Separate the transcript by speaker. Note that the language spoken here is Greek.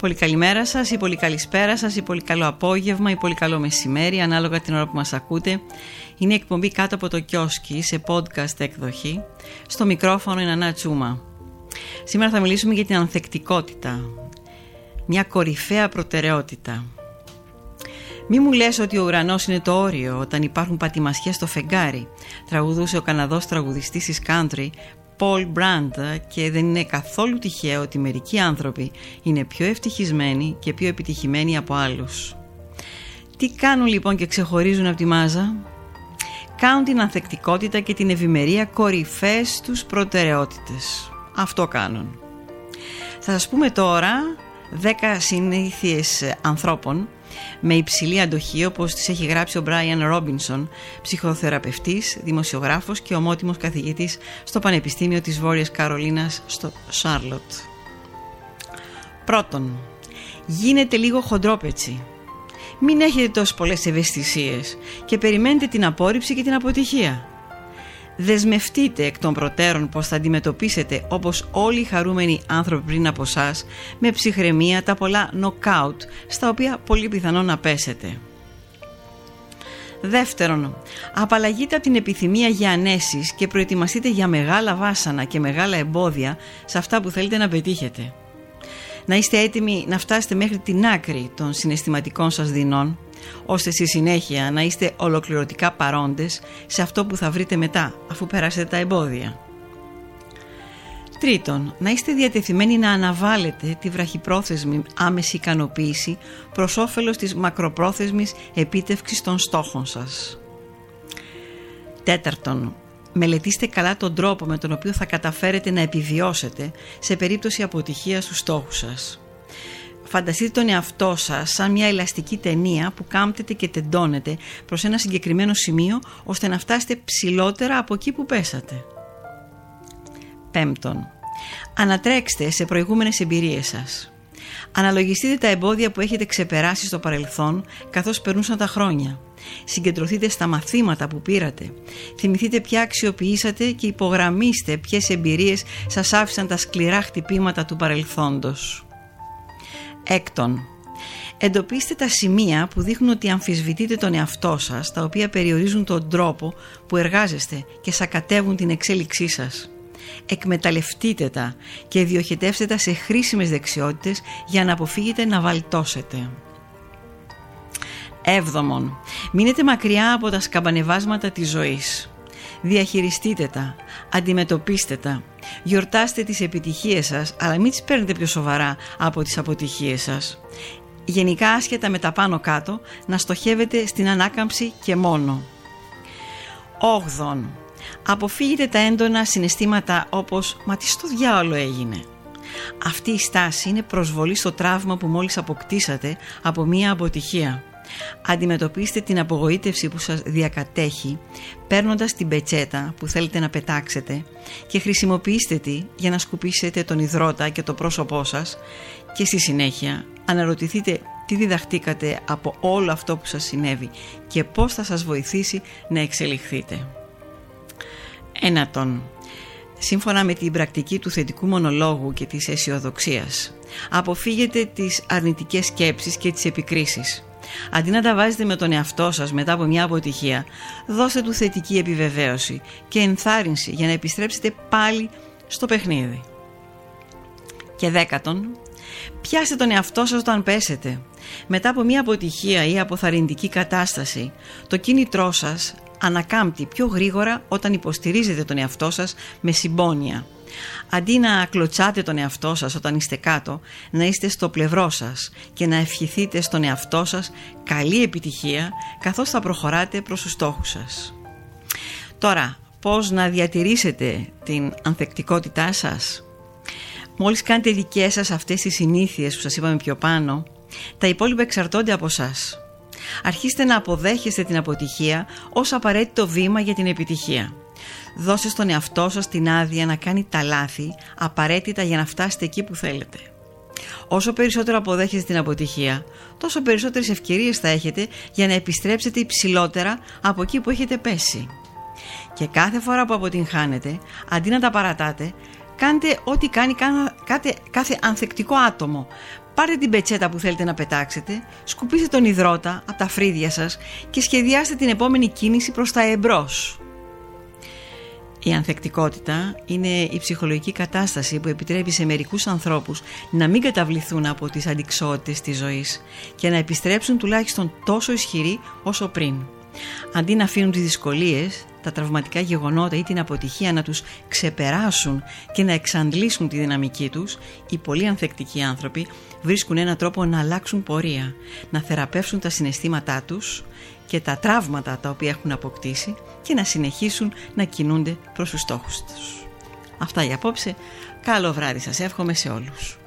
Speaker 1: Πολύ καλημέρα σας ή πολύ καλησπέρα σας ή πολύ καλό απόγευμα ή πολύ καλό μεσημέρι ανάλογα την ώρα που μας ακούτε. Είναι η εκπομπή κάτω από το κιόσκι σε podcast εκδοχή. Στο μικρόφωνο είναι Ανά Τσούμα. Σήμερα θα μιλήσουμε για την ανθεκτικότητα. Μια κορυφαία προτεραιότητα. Μη μου λες ότι ο ουρανός είναι το όριο όταν υπάρχουν πατημασιές στο φεγγάρι, τραγουδούσε ο Καναδός τραγουδιστής της country Paul Brand και δεν είναι καθόλου τυχαίο ότι μερικοί άνθρωποι είναι πιο ευτυχισμένοι και πιο επιτυχημένοι από άλλους. Τι κάνουν λοιπόν και ξεχωρίζουν από τη μάζα; Κάνουν την ανθεκτικότητα και την ευημερία κορυφές τους προτεραιότητες. Αυτό κάνουν. Θα σας πούμε τώρα 10 συνήθειες ανθρώπων με υψηλή αντοχή όπως τις έχει γράψει ο Μπράιαν Ρόμπινσον, ψυχοθεραπευτής, δημοσιογράφος και ομότιμος καθηγητής στο Πανεπιστήμιο της Βόρειας Καρολίνας στο Σάρλοτ. Πρώτον, γίνετε λίγο χοντρόπετσι. Μην έχετε τόσο πολλές ευαισθησίες και περιμένετε την απόρριψη και την αποτυχία. Δεσμευτείτε εκ των προτέρων πως θα αντιμετωπίσετε όπως όλοι οι χαρούμενοι άνθρωποι πριν από εσά με ψυχραιμία τα πολλά knockout στα οποία πολύ πιθανό να πέσετε. Δεύτερον, απαλλαγείτε από την επιθυμία για ανέσεις και προετοιμαστείτε για μεγάλα βάσανα και μεγάλα εμπόδια σε αυτά που θέλετε να πετύχετε. Να είστε έτοιμοι να φτάσετε μέχρι την άκρη των συναισθηματικών σας δεινών ώστε στη συνέχεια να είστε ολοκληρωτικά παρόντες σε αυτό που θα βρείτε μετά αφού περάσετε τα εμπόδια. Τρίτον, να είστε διατεθειμένοι να αναβάλλετε τη βραχυπρόθεσμη άμεση ικανοποίηση προς όφελος της μακροπρόθεσμης επίτευξης των στόχων σας. Τέταρτον, μελετήστε καλά τον τρόπο με τον οποίο θα καταφέρετε να επιβιώσετε σε περίπτωση αποτυχίας στους στόχους σας. Φανταστείτε τον εαυτό σας σαν μια ελαστική ταινία που κάμπτεται και τεντώνεται προς ένα συγκεκριμένο σημείο ώστε να φτάσετε ψηλότερα από εκεί που πέσατε. Πέμπτον, ανατρέξτε σε προηγούμενες εμπειρίες σας. Αναλογιστείτε τα εμπόδια που έχετε ξεπεράσει στο παρελθόν καθώς περνούσαν τα χρόνια. Συγκεντρωθείτε στα μαθήματα που πήρατε. Θυμηθείτε ποια αξιοποιήσατε και υπογραμμίστε ποιες εμπειρίες σας άφησαν τα σκληρά χτυπήματα του παρελθόντος. Έκτον, εντοπίστε τα σημεία που δείχνουν ότι αμφισβητείτε τον εαυτό σας, τα οποία περιορίζουν τον τρόπο που εργάζεστε και σακατεύουν την εξέλιξή σας. Εκμεταλλευτείτε τα και διοχετεύστε τα σε χρήσιμες δεξιότητες για να αποφύγετε να βαλτώσετε. Έβδομον, μείνετε μακριά από τα σκαμπανεβάσματα της ζωής. Διαχειριστείτε τα, αντιμετωπίστε τα, γιορτάστε τις επιτυχίες σας αλλά μην τις παίρνετε πιο σοβαρά από τις αποτυχίες σας. Γενικά άσχετα με τα πάνω κάτω να στοχεύετε στην ανάκαμψη και μόνο. Όγδον, αποφύγετε τα έντονα συναισθήματα όπως «Μα τι στο διάολο έγινε». Αυτή η στάση είναι προσβολή στο τραύμα που μόλις αποκτήσατε από μία αποτυχία. Αντιμετωπίστε την απογοήτευση που σας διακατέχει παίρνοντας την πετσέτα που θέλετε να πετάξετε και χρησιμοποιήστε τη για να σκουπίσετε τον υδρότα και το πρόσωπό σας και στη συνέχεια αναρωτηθείτε τι διδαχτήκατε από όλο αυτό που σας συνέβη και πώς θα σας βοηθήσει να εξελιχθείτε. Ένατον, σύμφωνα με την πρακτική του θετικού μονολόγου και της αισιοδοξίας. αποφύγετε τις αρνητικές σκέψεις και τις επικρίσεις. Αντί να τα βάζετε με τον εαυτό σας μετά από μια αποτυχία, δώστε του θετική επιβεβαίωση και ενθάρρυνση για να επιστρέψετε πάλι στο παιχνίδι. Και δέκατον, πιάστε τον εαυτό σας όταν πέσετε. Μετά από μια αποτυχία ή αποθαρρυντική κατάσταση, το κίνητρό σας ανακάμπτει πιο γρήγορα όταν υποστηρίζετε τον εαυτό σας με συμπόνια. Αντί να κλωτσάτε τον εαυτό σας όταν είστε κάτω, να είστε στο πλευρό σας και να ευχηθείτε στον εαυτό σας καλή επιτυχία καθώς θα προχωράτε προς τους στόχους σας. Τώρα, πώς να διατηρήσετε την ανθεκτικότητά σας; Μόλις κάνετε δικές σας αυτές τις συνήθειες που σας είπαμε πιο πάνω, τα υπόλοιπα εξαρτώνται από σας. Αρχίστε να αποδέχεστε την αποτυχία ως απαραίτητο βήμα για την επιτυχία. Δώσε στον εαυτό σας την άδεια να κάνει τα λάθη απαραίτητα για να φτάσετε εκεί που θέλετε. Όσο περισσότερο αποδέχεστε την αποτυχία, τόσο περισσότερες ευκαιρίες θα έχετε για να επιστρέψετε υψηλότερα από εκεί που έχετε πέσει. Και κάθε φορά που αποτυγχάνετε, αντί να τα παρατάτε, κάντε ό,τι κάνει κάθε, κάθε ανθεκτικό άτομο. Πάρτε την πετσέτα που θέλετε να πετάξετε, σκουπίστε τον υδρότα από τα φρύδια σας και σχεδιάστε την επόμενη κίνηση προς τα εμπρός. Η ανθεκτικότητα είναι η ψυχολογική κατάσταση που επιτρέπει σε μερικούς ανθρώπους να μην καταβληθούν από τις αντικσότητες της ζωής και να επιστρέψουν τουλάχιστον τόσο ισχυροί όσο πριν. Αντί να αφήνουν τις δυσκολίες, τα τραυματικά γεγονότα ή την αποτυχία να τους ξεπεράσουν και να εξαντλήσουν τη δυναμική τους, οι πολύ ανθεκτικοί άνθρωποι βρίσκουν έναν τρόπο να αλλάξουν πορεία, να θεραπεύσουν τα συναισθήματά τους και τα τραύματα τα οποία έχουν αποκτήσει και να συνεχίσουν να κινούνται προς τους στόχους τους. Αυτά για απόψε. Καλό βράδυ σας εύχομαι σε όλους.